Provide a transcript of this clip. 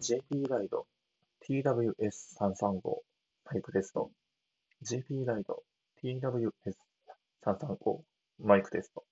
JP ライド TWS335 マイクテスト。JP ライド TWS335 マイクテスト。